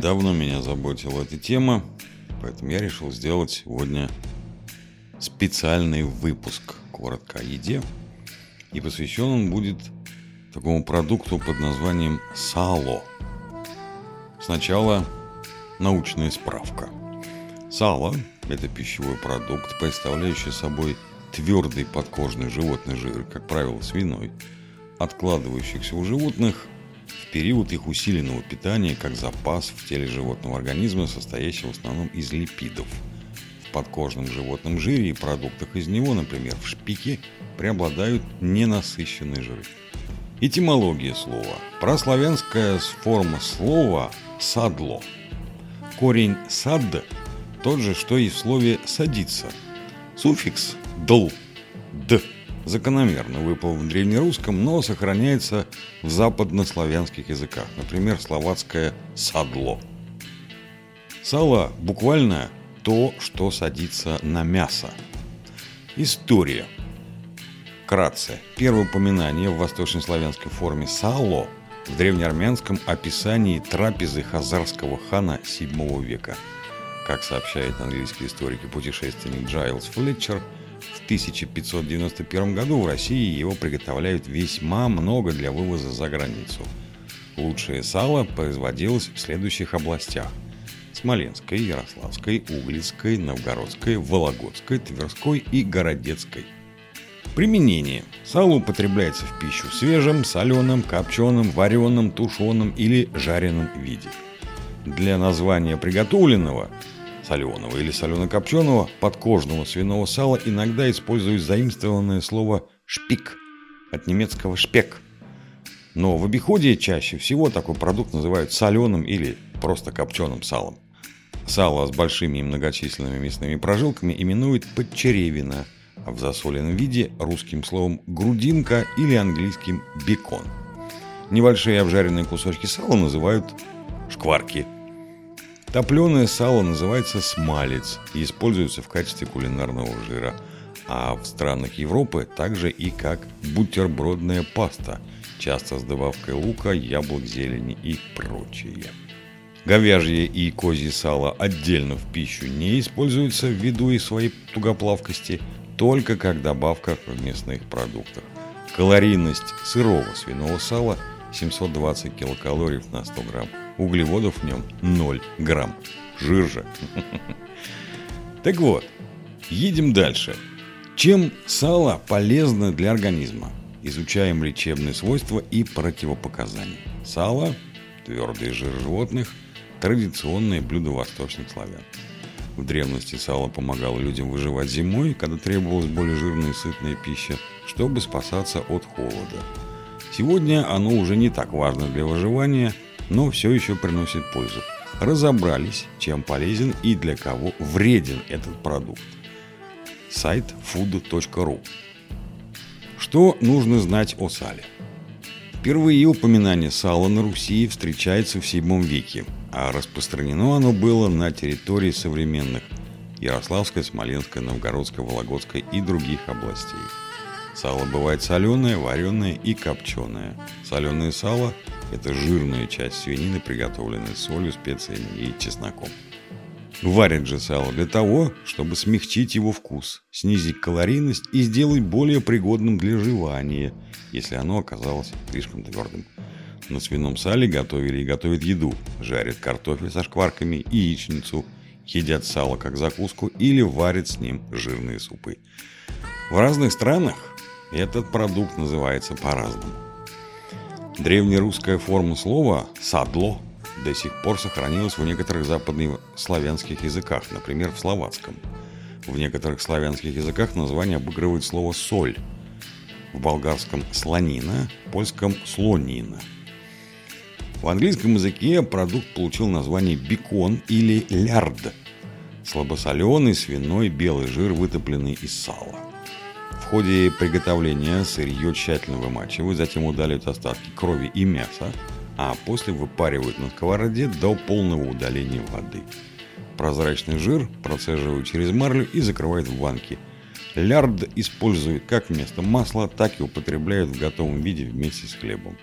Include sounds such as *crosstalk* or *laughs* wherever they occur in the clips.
Давно меня заботила эта тема, поэтому я решил сделать сегодня специальный выпуск коротко о еде. И посвящен он будет такому продукту под названием сало. Сначала научная справка. Сало – это пищевой продукт, представляющий собой твердый подкожный животный жир, как правило, свиной, откладывающихся у животных в период их усиленного питания как запас в теле животного организма, состоящего в основном из липидов. В подкожном животном жире и продуктах из него, например, в шпике, преобладают ненасыщенные жиры. Этимология слова. Прославянская форма слова «садло». Корень «сад» тот же, что и в слове «садиться». Суффикс «дл» – «д» закономерно выпал в древнерусском, но сохраняется в западнославянских языках, например, словацкое «садло». Сало буквально то, что садится на мясо. История. Кратце. Первое упоминание в восточнославянской форме «сало» в древнеармянском описании трапезы хазарского хана VII века. Как сообщает английский историк и путешественник Джайлз Флетчер – в 1591 году в России его приготовляют весьма много для вывоза за границу. Лучшее сало производилось в следующих областях. Смоленской, Ярославской, Углицкой, Новгородской, Вологодской, Тверской и Городецкой. Применение. Сало употребляется в пищу в свежем, соленом, копченом, вареном, тушеном или жареном виде. Для названия приготовленного соленого или солено-копченого подкожного свиного сала иногда используют заимствованное слово «шпик» от немецкого «шпек». Но в обиходе чаще всего такой продукт называют соленым или просто копченым салом. Сало с большими и многочисленными мясными прожилками именуют подчеревина, а в засоленном виде русским словом грудинка или английским бекон. Небольшие обжаренные кусочки сала называют шкварки – Топленое сало называется смалец и используется в качестве кулинарного жира, а в странах Европы также и как бутербродная паста, часто с добавкой лука, яблок, зелени и прочее. Говяжье и козье сало отдельно в пищу не используются ввиду их своей тугоплавкости, только как добавка в мясных продуктах. Калорийность сырого свиного сала 720 килокалорий на 100 грамм углеводов в нем 0 грамм. Жир же. *laughs* Так вот, едем дальше. Чем сало полезно для организма? Изучаем лечебные свойства и противопоказания. Сало, твердый жир животных, традиционное блюдо восточных славян. В древности сало помогало людям выживать зимой, когда требовалась более жирная и сытная пища, чтобы спасаться от холода. Сегодня оно уже не так важно для выживания – но все еще приносит пользу. Разобрались, чем полезен и для кого вреден этот продукт. Сайт food.ru Что нужно знать о сале? Впервые упоминание сала на Руси встречается в VII веке, а распространено оно было на территории современных Ярославской, Смоленской, Новгородской, Вологодской и других областей. Сало бывает соленое, вареное и копченое. Соленое сало – это жирная часть свинины, приготовленная солью, специями и чесноком. Варят же сало для того, чтобы смягчить его вкус, снизить калорийность и сделать более пригодным для жевания, если оно оказалось слишком твердым. На свином сале готовили и готовят еду, жарят картофель со шкварками, яичницу, едят сало как закуску или варят с ним жирные супы. В разных странах этот продукт называется по-разному. Древнерусская форма слова «садло» до сих пор сохранилась в некоторых западнославянских языках, например, в словацком. В некоторых славянских языках название обыгрывает слово «соль». В болгарском «слонина», в польском «слонина». В английском языке продукт получил название бекон или лярд – слабосоленый свиной белый жир, вытопленный из сала ходе приготовления сырье тщательно вымачивают, затем удаляют остатки крови и мяса, а после выпаривают на сковороде до полного удаления воды. Прозрачный жир процеживают через марлю и закрывают в банки. Лярд используют как вместо масла, так и употребляют в готовом виде вместе с хлебом.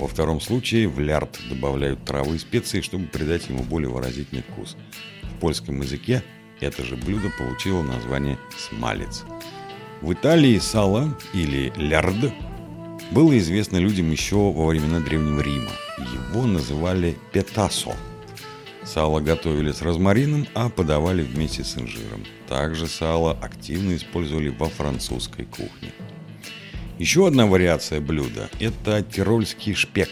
Во втором случае в лярд добавляют травы и специи, чтобы придать ему более выразительный вкус. В польском языке это же блюдо получило название смалец. В Италии сало или лярд было известно людям еще во времена Древнего Рима. Его называли петасо. Сало готовили с розмарином, а подавали вместе с инжиром. Также сало активно использовали во французской кухне. Еще одна вариация блюда – это тирольский шпек.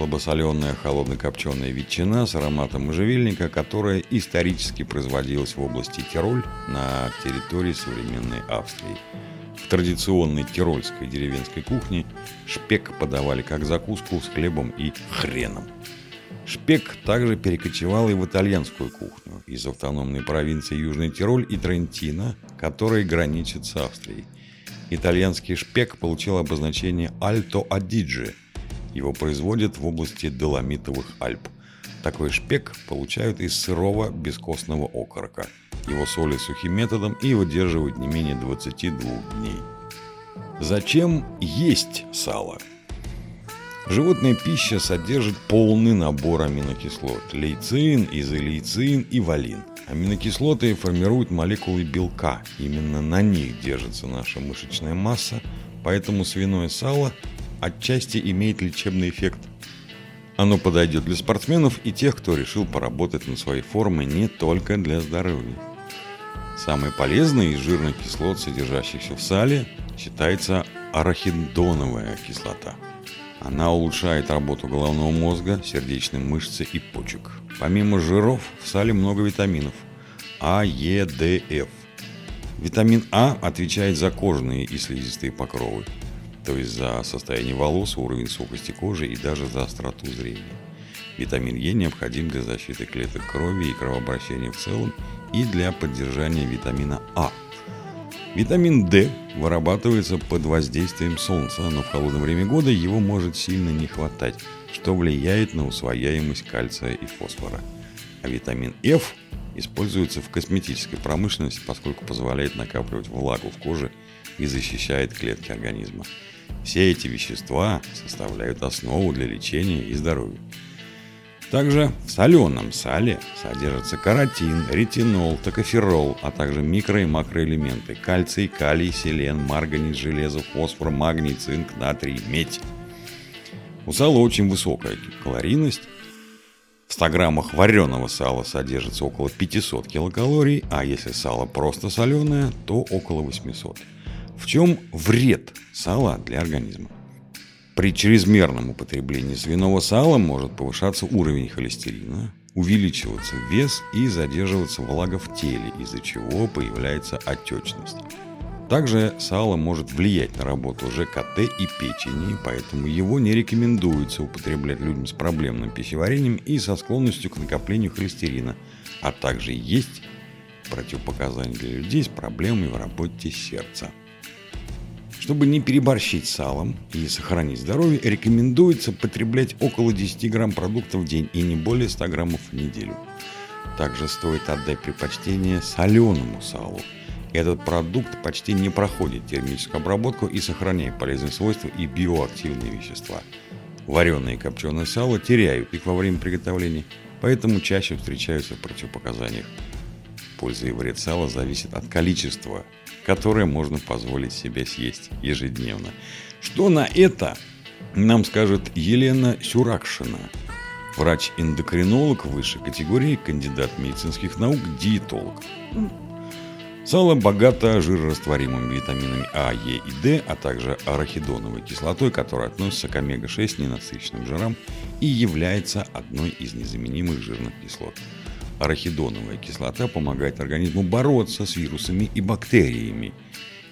Слабосоленая холодно-копченая ветчина с ароматом можжевельника, которая исторически производилась в области Тироль на территории современной Австрии. В традиционной тирольской деревенской кухне шпек подавали как закуску с хлебом и хреном. Шпек также перекочевал и в итальянскую кухню из автономной провинции Южный Тироль и Трентино, которые граничат с Австрией – Итальянский шпек получил обозначение «Альто Адиджи». Его производят в области Доломитовых Альп. Такой шпек получают из сырого бескостного окорока. Его солят сухим методом и выдерживают не менее 22 дней. Зачем есть сало? Животная пища содержит полный набор аминокислот – лейцин, изолейцин и валин. Аминокислоты формируют молекулы белка. Именно на них держится наша мышечная масса, поэтому свиное сало отчасти имеет лечебный эффект. Оно подойдет для спортсменов и тех, кто решил поработать над своей формой не только для здоровья. Самой полезной из жирных кислот, содержащихся в сале, считается арахидоновая кислота. Она улучшает работу головного мозга, сердечной мышцы и почек. Помимо жиров, в сале много витаминов А, Е, Д, Ф. Витамин А отвечает за кожные и слизистые покровы, то есть за состояние волос, уровень сухости кожи и даже за остроту зрения. Витамин Е необходим для защиты клеток крови и кровообращения в целом и для поддержания витамина А. Витамин D вырабатывается под воздействием солнца, но в холодное время года его может сильно не хватать – что влияет на усвояемость кальция и фосфора. А витамин F используется в косметической промышленности, поскольку позволяет накапливать влагу в коже и защищает клетки организма. Все эти вещества составляют основу для лечения и здоровья. Также в соленом сале содержатся каротин, ретинол, токоферол, а также микро- и макроэлементы – кальций, калий, селен, марганец, железо, фосфор, магний, цинк, натрий, медь – у сала очень высокая калорийность. В 100 граммах вареного сала содержится около 500 килокалорий, а если сало просто соленое, то около 800. В чем вред сала для организма? При чрезмерном употреблении свиного сала может повышаться уровень холестерина, увеличиваться вес и задерживаться влага в теле, из-за чего появляется отечность. Также сало может влиять на работу ЖКТ и печени, поэтому его не рекомендуется употреблять людям с проблемным пищеварением и со склонностью к накоплению холестерина, а также есть противопоказания для людей с проблемами в работе сердца. Чтобы не переборщить салом и сохранить здоровье, рекомендуется потреблять около 10 грамм продуктов в день и не более 100 граммов в неделю. Также стоит отдать предпочтение соленому салу – этот продукт почти не проходит термическую обработку и сохраняет полезные свойства и биоактивные вещества. Вареное и копченое сало теряют их во время приготовления, поэтому чаще встречаются в противопоказаниях. Польза и вред сала зависит от количества, которое можно позволить себе съесть ежедневно. Что на это нам скажет Елена Сюракшина, врач-эндокринолог высшей категории, кандидат медицинских наук, диетолог. Сало богато жирорастворимыми витаминами А, Е и D, а также арахидоновой кислотой, которая относится к омега-6 ненасыщенным жирам и является одной из незаменимых жирных кислот. Арахидоновая кислота помогает организму бороться с вирусами и бактериями.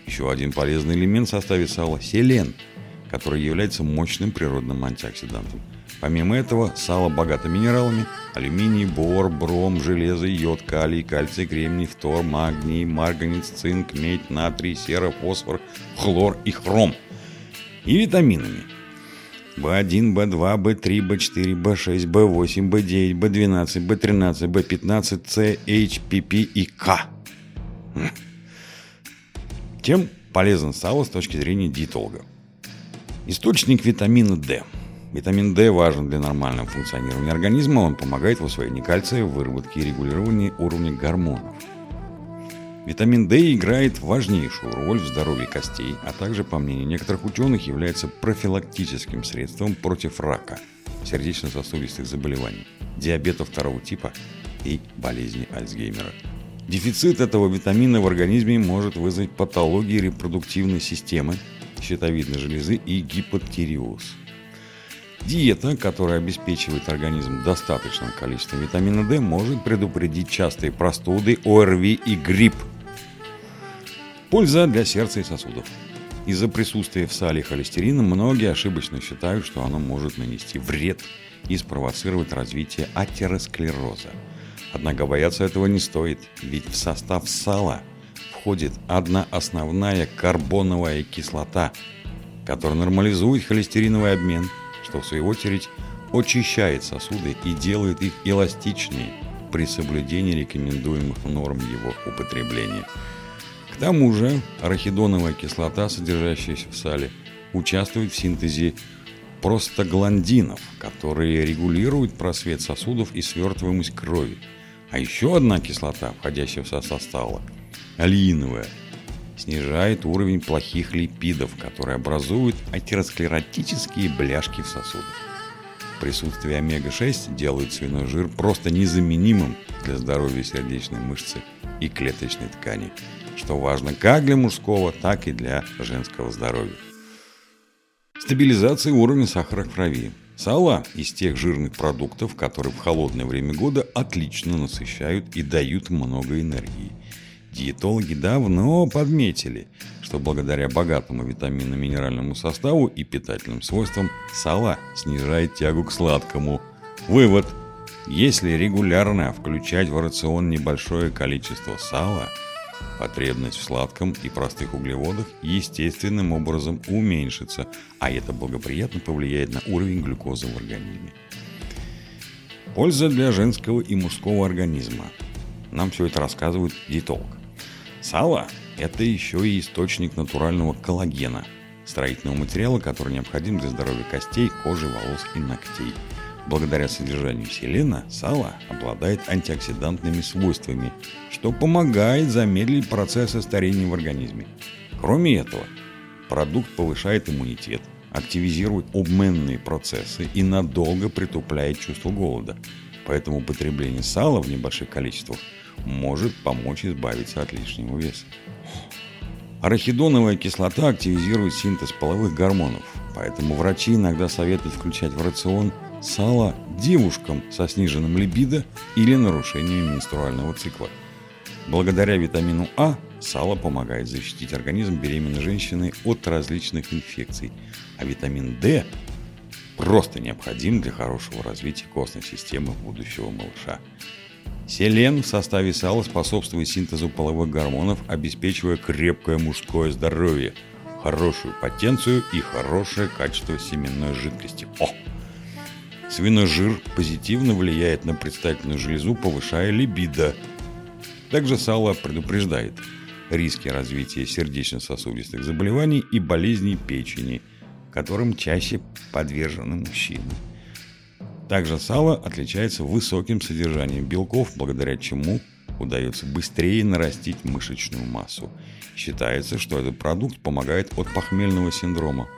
Еще один полезный элемент в составе сала – селен, который является мощным природным антиоксидантом – Помимо этого, сало богато минералами – алюминий, бор, бром, железо, йод, калий, кальций, кремний, фтор, магний, марганец, цинк, медь, натрий, сера, фосфор, хлор и хром. И витаминами – В1, В2, В3, В4, В6, В8, В9, В12, В13, В15, С, H, pp и К. Чем полезен сало с точки зрения диетолога? Источник витамина D – Витамин D важен для нормального функционирования организма. Он помогает в усвоении кальция, выработке и регулировании уровня гормонов. Витамин D играет важнейшую роль в здоровье костей, а также, по мнению некоторых ученых, является профилактическим средством против рака, сердечно-сосудистых заболеваний, диабета второго типа и болезни Альцгеймера. Дефицит этого витамина в организме может вызвать патологии репродуктивной системы, щитовидной железы и гипотиреоз. Диета, которая обеспечивает организм достаточным количеством витамина D, может предупредить частые простуды, ОРВИ и грипп – Польза для сердца и сосудов. Из-за присутствия в сале холестерина многие ошибочно считают, что оно может нанести вред и спровоцировать развитие атеросклероза. Однако бояться этого не стоит, ведь в состав сала входит одна основная карбоновая кислота, которая нормализует холестериновый обмен, что в свою очередь очищает сосуды и делает их эластичнее при соблюдении рекомендуемых норм его употребления – к тому же арахидоновая кислота, содержащаяся в сале, участвует в синтезе простагландинов, которые регулируют просвет сосудов и свертываемость крови. А еще одна кислота, входящая в состав сала, алииновая, снижает уровень плохих липидов, которые образуют атеросклеротические бляшки в сосудах. Присутствие омега-6 делает свиной жир просто незаменимым для здоровья сердечной мышцы и клеточной ткани – что важно как для мужского, так и для женского здоровья. Стабилизация уровня сахара в крови. Сало из тех жирных продуктов, которые в холодное время года отлично насыщают и дают много энергии. Диетологи давно подметили, что благодаря богатому витаминно-минеральному составу и питательным свойствам сало снижает тягу к сладкому. Вывод. Если регулярно включать в рацион небольшое количество сала – Потребность в сладком и простых углеводах естественным образом уменьшится, а это благоприятно повлияет на уровень глюкозы в организме. Польза для женского и мужского организма. Нам все это рассказывает диетолог. Сало – это еще и источник натурального коллагена, строительного материала, который необходим для здоровья костей, кожи, волос и ногтей – Благодаря содержанию селена сало обладает антиоксидантными свойствами, что помогает замедлить процессы старения в организме. Кроме этого, продукт повышает иммунитет, активизирует обменные процессы и надолго притупляет чувство голода. Поэтому употребление сала в небольших количествах может помочь избавиться от лишнего веса. Арахидоновая кислота активизирует синтез половых гормонов, поэтому врачи иногда советуют включать в рацион сало девушкам со сниженным либидо или нарушением менструального цикла. Благодаря витамину А сало помогает защитить организм беременной женщины от различных инфекций, а витамин D просто необходим для хорошего развития костной системы будущего малыша. Селен в составе сала способствует синтезу половых гормонов, обеспечивая крепкое мужское здоровье, хорошую потенцию и хорошее качество семенной жидкости. О! Свиной жир позитивно влияет на предстательную железу, повышая либидо. Также сало предупреждает риски развития сердечно-сосудистых заболеваний и болезней печени, которым чаще подвержены мужчины. Также сало отличается высоким содержанием белков, благодаря чему удается быстрее нарастить мышечную массу. Считается, что этот продукт помогает от похмельного синдрома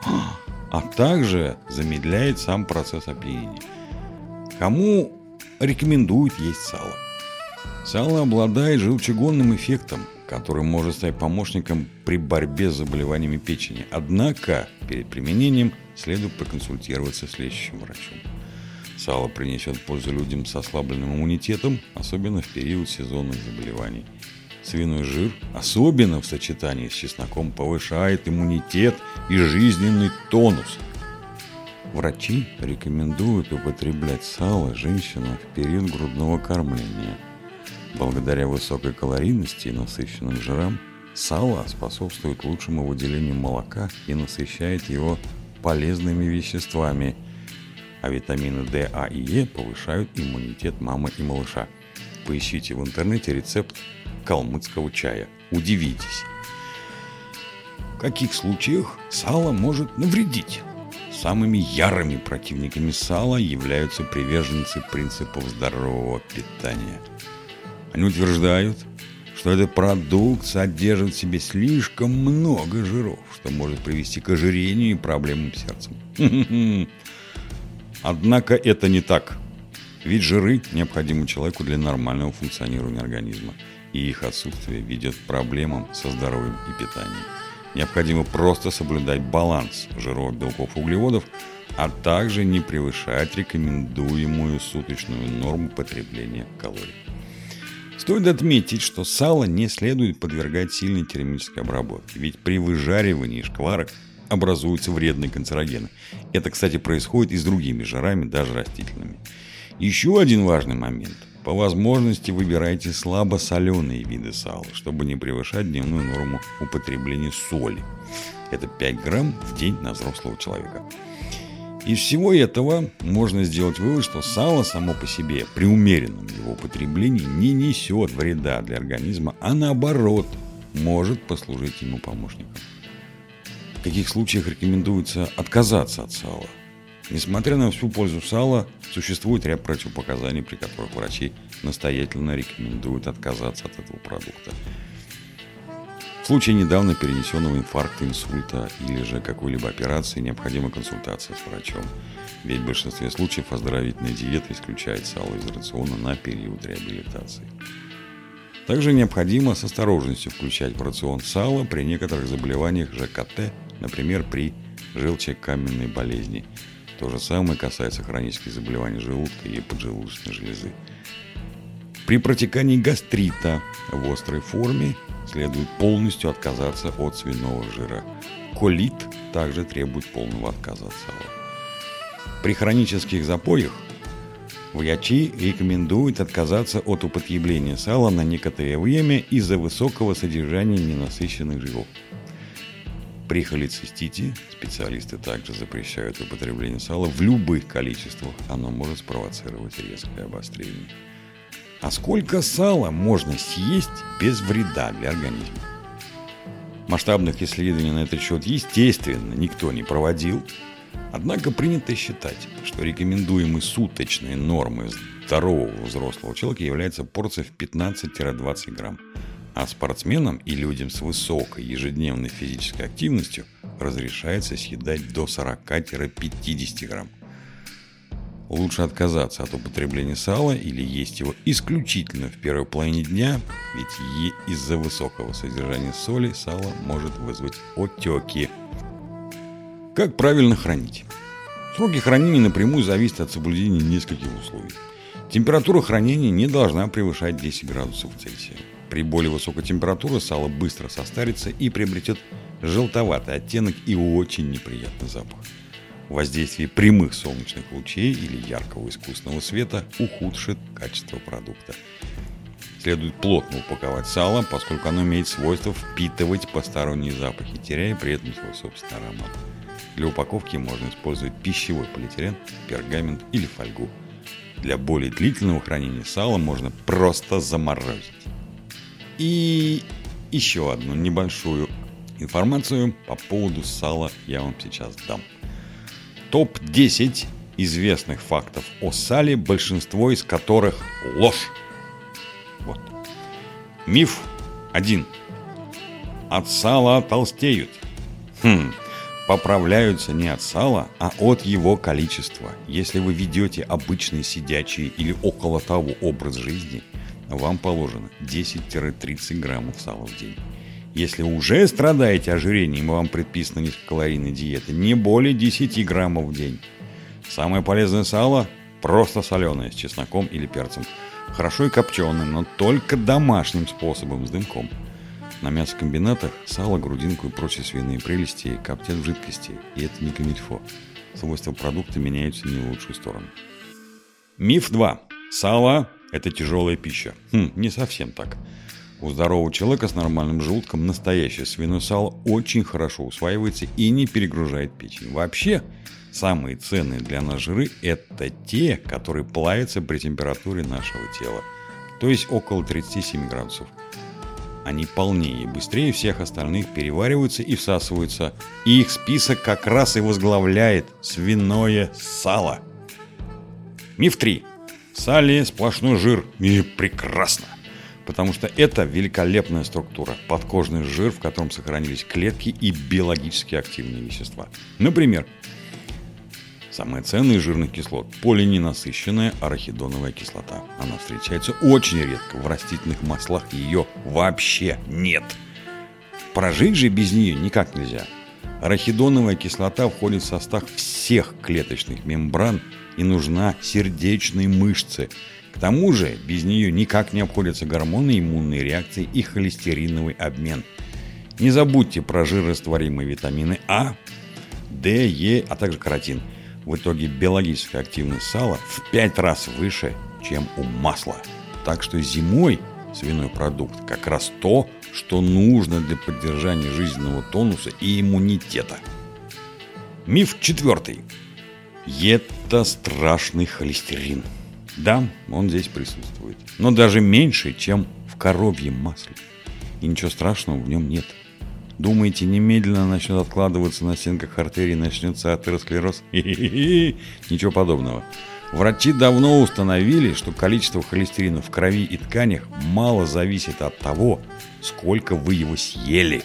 а также замедляет сам процесс опьянения. Кому рекомендуют есть сало? Сало обладает желчегонным эффектом, который может стать помощником при борьбе с заболеваниями печени. Однако перед применением следует проконсультироваться с лечащим врачом. Сало принесет пользу людям с ослабленным иммунитетом, особенно в период сезонных заболеваний – Свиной жир, особенно в сочетании с чесноком, повышает иммунитет и жизненный тонус. Врачи рекомендуют употреблять сало женщинам в период грудного кормления. Благодаря высокой калорийности и насыщенным жирам, сало способствует лучшему выделению молока и насыщает его полезными веществами, а витамины D, А и Е повышают иммунитет мамы и малыша. Поищите в интернете рецепт калмыцкого чая. Удивитесь. В каких случаях сало может навредить? самыми ярыми противниками сала являются приверженцы принципов здорового питания. Они утверждают, что этот продукт содержит в себе слишком много жиров, что может привести к ожирению и проблемам с сердцем. *laughs* Однако это не так. Ведь жиры необходимы человеку для нормального функционирования организма, и их отсутствие ведет к проблемам со здоровьем и питанием. Необходимо просто соблюдать баланс жиров, белков углеводов, а также не превышать рекомендуемую суточную норму потребления калорий. Стоит отметить, что сало не следует подвергать сильной термической обработке, ведь при выжаривании шкварок образуются вредные канцерогены. Это, кстати, происходит и с другими жирами, даже растительными. Еще один важный момент. По возможности выбирайте слабосоленые виды сала, чтобы не превышать дневную норму употребления соли. Это 5 грамм в день на взрослого человека. Из всего этого можно сделать вывод, что сало само по себе при умеренном его употреблении не несет вреда для организма, а наоборот может послужить ему помощником. В каких случаях рекомендуется отказаться от сала? Несмотря на всю пользу сала, существует ряд противопоказаний, при которых врачи настоятельно рекомендуют отказаться от этого продукта. В случае недавно перенесенного инфаркта, инсульта или же какой-либо операции необходима консультация с врачом. Ведь в большинстве случаев оздоровительная диета исключает сало из рациона на период реабилитации. Также необходимо с осторожностью включать в рацион сало при некоторых заболеваниях ЖКТ, например, при желчекаменной болезни – то же самое касается хронических заболеваний желудка и поджелудочной железы. При протекании гастрита в острой форме следует полностью отказаться от свиного жира. Колит также требует полного отказа от сала. При хронических запоях врачи рекомендуют отказаться от употребления сала на некоторое время из-за высокого содержания ненасыщенных жиров. При холецистите специалисты также запрещают употребление сала в любых количествах. Оно может спровоцировать резкое обострение. А сколько сала можно съесть без вреда для организма? Масштабных исследований на этот счет, естественно, никто не проводил. Однако принято считать, что рекомендуемой суточной нормой здорового взрослого человека является порция в 15-20 грамм – а спортсменам и людям с высокой ежедневной физической активностью разрешается съедать до 40-50 грамм. Лучше отказаться от употребления сала или есть его исключительно в первой половине дня, ведь из-за высокого содержания соли сало может вызвать отеки. Как правильно хранить? Сроки хранения напрямую зависят от соблюдения нескольких условий. Температура хранения не должна превышать 10 градусов Цельсия. При более высокой температуре сало быстро состарится и приобретет желтоватый оттенок и очень неприятный запах. Воздействие прямых солнечных лучей или яркого искусственного света ухудшит качество продукта. Следует плотно упаковать сало, поскольку оно имеет свойство впитывать посторонние запахи, теряя при этом свой собственный аромат. Для упаковки можно использовать пищевой полиэтилен, пергамент или фольгу. Для более длительного хранения сала можно просто заморозить. И еще одну небольшую информацию по поводу сала я вам сейчас дам. Топ-10 известных фактов о сале, большинство из которых ложь. Вот. Миф 1. От сала толстеют. Хм, поправляются не от сала, а от его количества. Если вы ведете обычный сидячий или около того образ жизни – вам положено 10-30 граммов сала в день. Если уже страдаете ожирением и вам предписана низкокалорийная диета, не более 10 граммов в день. Самое полезное сало – просто соленое, с чесноком или перцем. Хорошо и копченое, но только домашним способом, с дымком. На мясокомбинатах сало, грудинку и прочие свиные прелести коптят в жидкости, и это не камильфо. Свойства продукта меняются не в лучшую сторону. Миф 2. Сало это тяжелая пища. Хм, не совсем так. У здорового человека с нормальным желудком настоящее свиное сало очень хорошо усваивается и не перегружает печень. Вообще, самые ценные для нас жиры – это те, которые плавятся при температуре нашего тела, то есть около 37 градусов. они полнее и быстрее всех остальных перевариваются и всасываются. И их список как раз и возглавляет свиное сало. Миф 3. В сале сплошной жир. И прекрасно. Потому что это великолепная структура. Подкожный жир, в котором сохранились клетки и биологически активные вещества. Например, Самая ценная из жирных кислот – полиненасыщенная арахидоновая кислота. Она встречается очень редко в растительных маслах, ее вообще нет. Прожить же без нее никак нельзя. Арахидоновая кислота входит в состав всех клеточных мембран и нужна сердечной мышце. К тому же без нее никак не обходятся гормоны иммунной реакции и холестериновый обмен. Не забудьте про жирорастворимые витамины А, D, Е, а также каротин – в итоге биологически активность сала в 5 раз выше, чем у масла. Так что зимой свиной продукт как раз то, что нужно для поддержания жизненного тонуса и иммунитета. Миф четвертый. Это страшный холестерин. Да, он здесь присутствует. Но даже меньше, чем в коровьем масле. И ничего страшного в нем нет. Думаете, немедленно начнет откладываться на стенках артерий, начнется атеросклероз? Ничего подобного. Врачи давно установили, что количество холестерина в крови и тканях мало зависит от того, сколько вы его съели.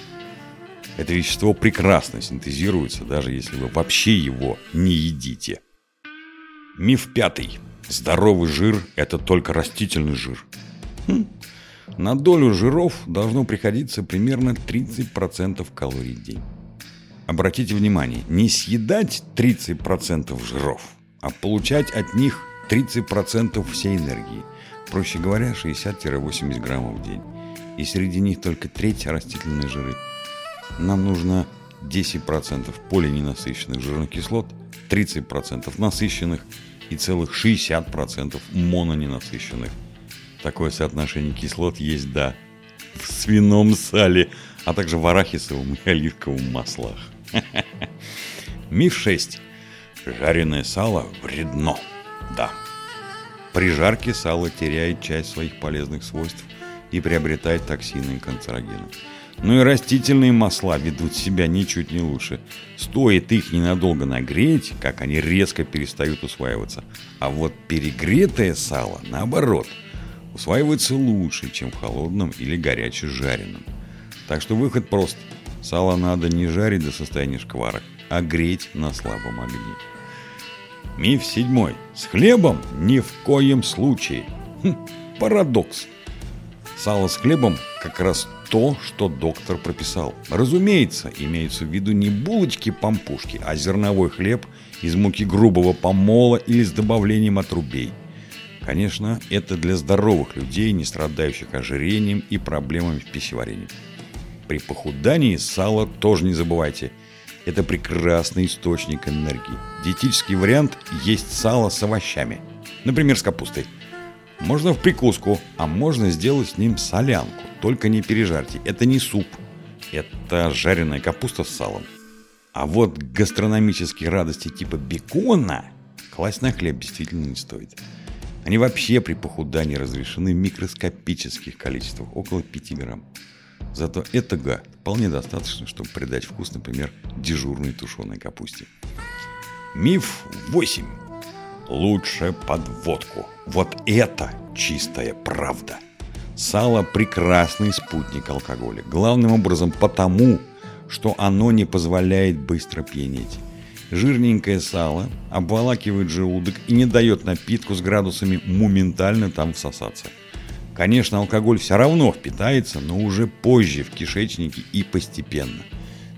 Это вещество прекрасно синтезируется, даже если вы вообще его не едите. Миф пятый. Здоровый жир – это только растительный жир. Хм, на долю жиров должно приходиться примерно 30% калорий в день. Обратите внимание, не съедать 30% жиров, а получать от них 30% всей энергии. Проще говоря, 60-80 граммов в день. И среди них только треть растительные жиры. Нам нужно 10% полиненасыщенных жирных кислот, 30% насыщенных и целых 60% мононенасыщенных Такое соотношение кислот есть, да, в свином сале, а также в арахисовом и оливковом маслах. *laughs* Миф 6. Жареное сало вредно. Да. При жарке сало теряет часть своих полезных свойств и приобретает токсины и канцерогены. Но и растительные масла ведут себя ничуть не лучше. Стоит их ненадолго нагреть, как они резко перестают усваиваться. А вот перегретое сало, наоборот – усваивается лучше, чем в холодном или горяче жареном. Так что выход прост. Сало надо не жарить до состояния шкварок, а греть на слабом огне. Миф седьмой. С хлебом ни в коем случае. Хм, парадокс. Сало с хлебом как раз то, что доктор прописал. Разумеется, имеются в виду не булочки-пампушки, а зерновой хлеб из муки грубого помола или с добавлением отрубей – Конечно, это для здоровых людей, не страдающих ожирением и проблемами в пищеварении. При похудании сало тоже не забывайте. Это прекрасный источник энергии. Диетический вариант есть сало с овощами. Например, с капустой. Можно в прикуску, а можно сделать с ним солянку. Только не пережарьте. Это не суп. Это жареная капуста с салом. А вот гастрономические радости типа бекона класть на хлеб действительно не стоит. Они вообще при похудании разрешены в микроскопических количествах, около 5 грамм. Зато этого вполне достаточно, чтобы придать вкус, например, дежурной тушеной капусте. Миф 8. Лучше под водку. Вот это чистая правда. Сало – прекрасный спутник алкоголя. Главным образом потому, что оно не позволяет быстро пьянеть. Жирненькое сало обволакивает желудок и не дает напитку с градусами моментально там всосаться. Конечно, алкоголь все равно впитается, но уже позже в кишечнике и постепенно.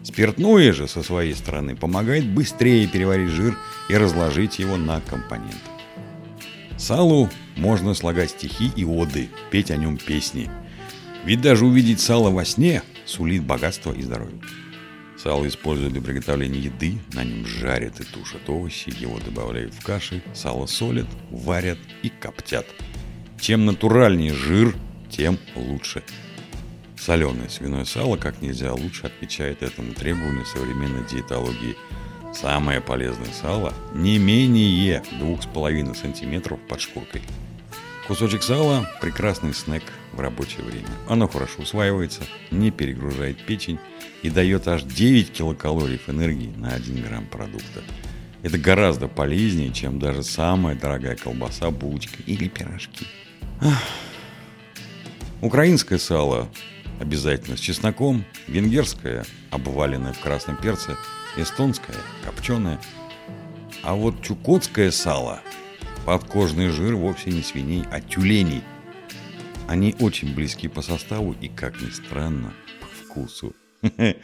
Спиртное же со своей стороны помогает быстрее переварить жир и разложить его на компоненты. Салу можно слагать стихи и оды, петь о нем песни. Ведь даже увидеть сало во сне сулит богатство и здоровье. Сало используют для приготовления еды, на нем жарят и тушат овощи, его добавляют в каши, сало солят, варят и коптят. Чем натуральнее жир, тем лучше. Соленое свиное сало как нельзя лучше отвечает этому требованию современной диетологии. Самое полезное сало не менее 2,5 см под шкуркой. Кусочек сала – прекрасный снэк в рабочее время. Оно хорошо усваивается, не перегружает печень и дает аж 9 килокалориев энергии на 1 грамм продукта. Это гораздо полезнее, чем даже самая дорогая колбаса, булочка или пирожки. Ах. Украинское сало обязательно с чесноком, венгерское, обваленное в красном перце, эстонское, копченое. А вот чукотское сало, подкожный жир вовсе не свиней, а тюленей. Они очень близки по составу и, как ни странно, по вкусу. *laughs*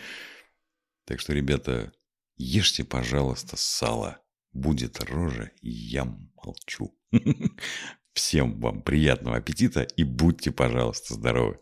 Так что, ребята, ешьте, пожалуйста, сало. Будет рожа, я молчу. *laughs* Всем вам приятного аппетита и будьте, пожалуйста, здоровы.